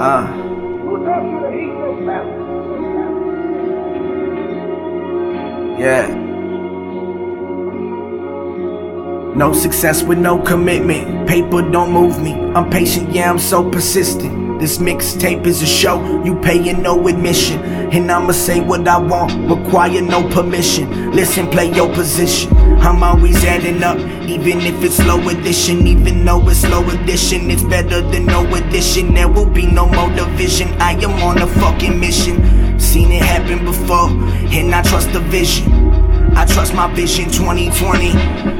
Uh. Yeah. No success with no commitment. Paper don't move me. I'm patient, yeah, I'm so persistent. This mixtape is a show, you paying no admission. And I'ma say what I want, require no permission. Listen, play your position. I'm always adding up, even if it's low addition. Even though it's low addition, it's better than no addition. There will be no more division. I am on a fucking mission. Seen it happen before, and I trust the vision. I trust my vision 2020.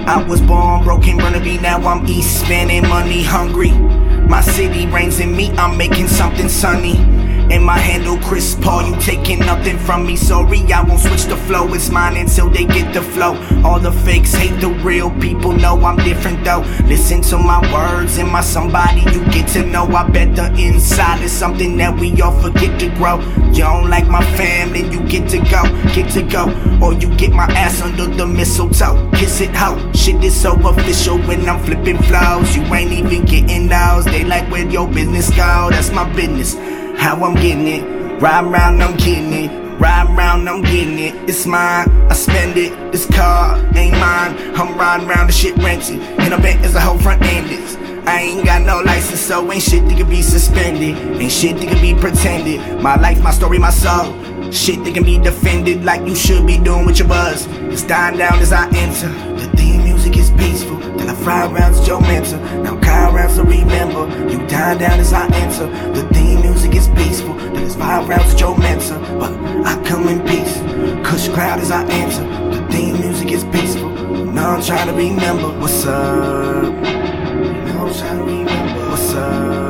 I was born broken, Burnaby, now I'm East, spending money hungry. My city reigns in me, I'm making something sunny. And my handle Chris Paul, you taking nothing from me. Sorry, I won't switch the flow. It's mine until they get the flow. All the fakes hate the real people know I'm different though. Listen to my words and my somebody you get to know. I bet the inside is something that we all forget to grow. You don't like my fam, then you get to go, get to go. Or you get my ass under the mistletoe. Kiss it ho. Shit is so official when I'm flipping flows. You ain't even getting those. They like where your business go. That's my business how I'm getting it. Ride round, I'm getting it. Ride round, I'm getting it. It's mine, I spend it. This car ain't mine. I'm riding round the shit rented. And I bet there's a whole front ended. I ain't got no license, so ain't shit that can be suspended. Ain't shit that can be pretended. My life, my story, my soul. Shit that can be defended like you should be doing with your buzz. It's dying down as I enter. The theme music is peaceful. Then I fly around to your mentor. Now car rounds to remember. You dying down as I enter. The To your mentor. But I come in peace. Cush crowd is I answer. The theme music is peaceful. Now I'm trying to remember what's up. Now I'm trying to remember what's up.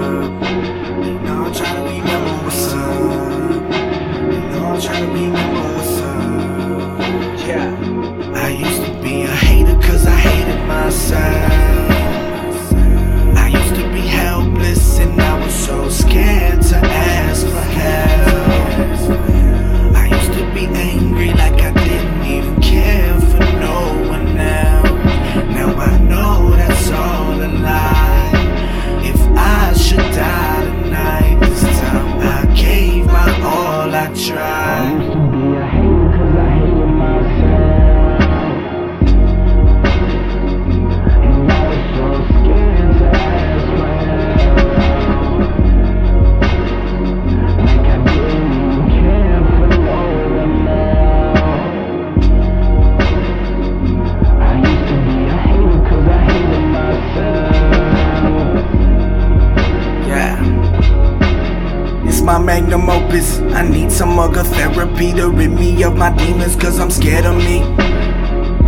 Opus. I need some other therapy to rid me of my demons cause I'm scared of me.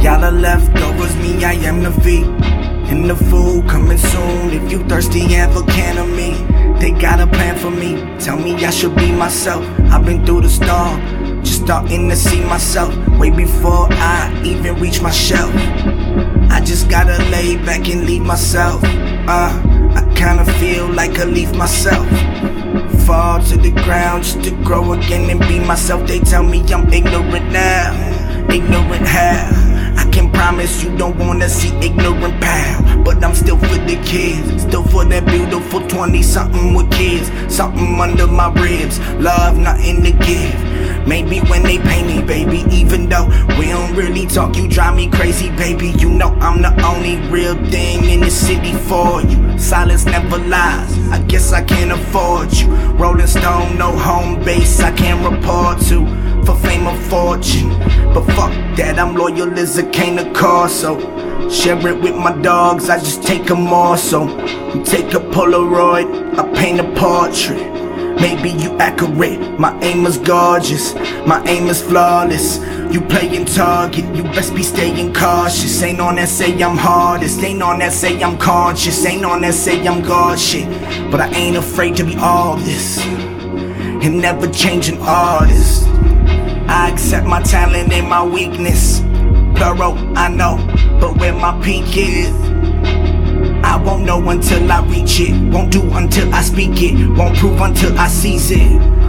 Y'all are leftovers, me, I am the V. And the food coming soon. If you thirsty, have a can of me. They got a plan for me. Tell me I should be myself. I've been through the storm. Just starting to see myself way before I even reach my shelf. I just gotta lay back and leave myself. Uh, I kinda feel like a leaf myself. The ground just to grow again and be myself. They tell me I'm ignorant now. Ignorant how? I can promise you don't wanna see ignorant pal. But I'm still for the kids. Still for that beautiful 20 something with kids. Something under my ribs. Love, nothing to give. Maybe when they pay we don't really talk, you drive me crazy, baby. You know I'm the only real thing in the city for you. Silence never lies. I guess I can't afford you. Rolling Stone, no home base, I can't report to for fame or fortune. But fuck that, I'm loyal as a cane of car, so share it with my dogs. I just take a morsel. You take a Polaroid, I paint a portrait. Maybe you accurate, my aim is gorgeous, my aim is flawless. You playing target, you best be staying cautious. Ain't on that say I'm hardest, ain't on that say I'm conscious, ain't on that say I'm God shit. But I ain't afraid to be all this, and never changing artist. I accept my talent and my weakness. Plural, I know, but where my peak is. I won't know until I reach it. Won't do until I speak it. Won't prove until I seize it.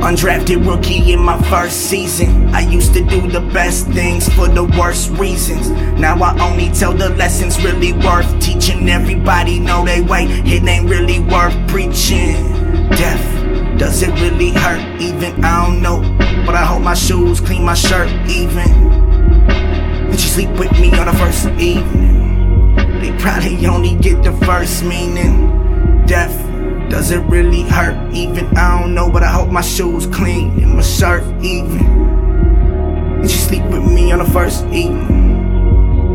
Undrafted rookie in my first season. I used to do the best things for the worst reasons. Now I only tell the lessons really worth teaching. Everybody know they way. It ain't really worth preaching. Death, does it really hurt? Even I don't know. But I hold my shoes, clean my shirt, even. Did you sleep with me on the first evening? They probably only get the first meaning. Death, does it really hurt? Even I don't know, but I hope my shoes clean and my shirt even. Did you sleep with me on the first evening?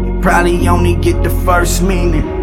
They probably only get the first meaning.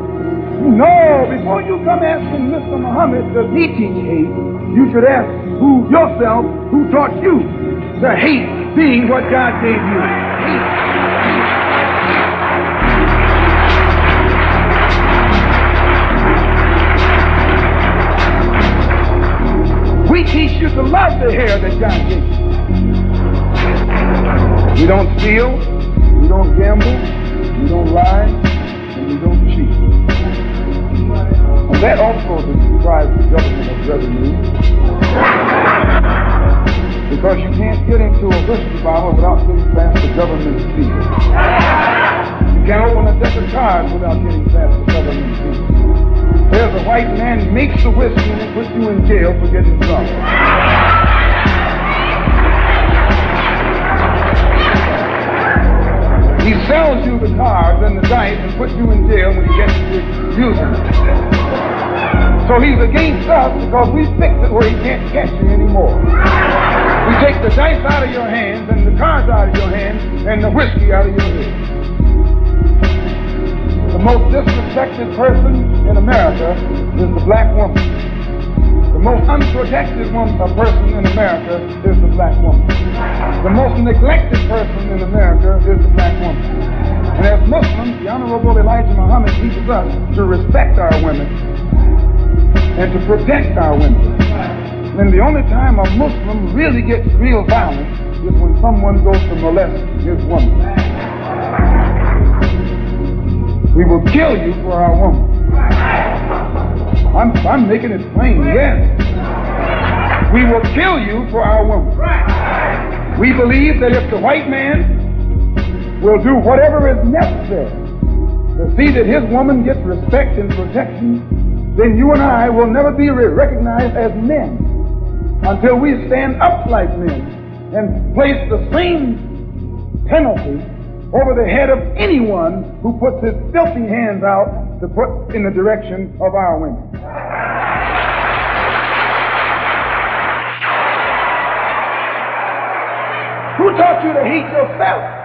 No, before you come asking Mr. Muhammad, does he teach hate? You should ask who yourself who taught you to hate being what God gave you. We teach you to love the hair that God gave you. We don't steal, we don't gamble, we don't lie, that also describes the government of revenue because you can't get into a whiskey bottle without getting past the government seal. You can't open a deck of cards without getting past the government seal. There's a white man makes the whiskey and puts you in jail for getting drunk. He sells you the cards and the dice and puts you in jail when he gets. So he's against us because we fixed it where he can't catch you anymore. We take the dice out of your hands and the cards out of your hands and the whiskey out of your head. The most disrespected person in America is the black woman. The most unprotected person in America is the black woman. The most neglected person in America is the black woman. And as Muslims, the Honorable Elijah Muhammad teaches us to respect our women and to protect our women. And the only time a Muslim really gets real violent is when someone goes to molest his woman. We will kill you for our woman. I'm, I'm making it plain, yes. We will kill you for our woman. We believe that if the white man will do whatever is necessary to see that his woman gets respect and protection, then you and I will never be recognized as men until we stand up like men and place the same penalty over the head of anyone who puts his filthy hands out to put in the direction of our women. Who taught you to hate yourself?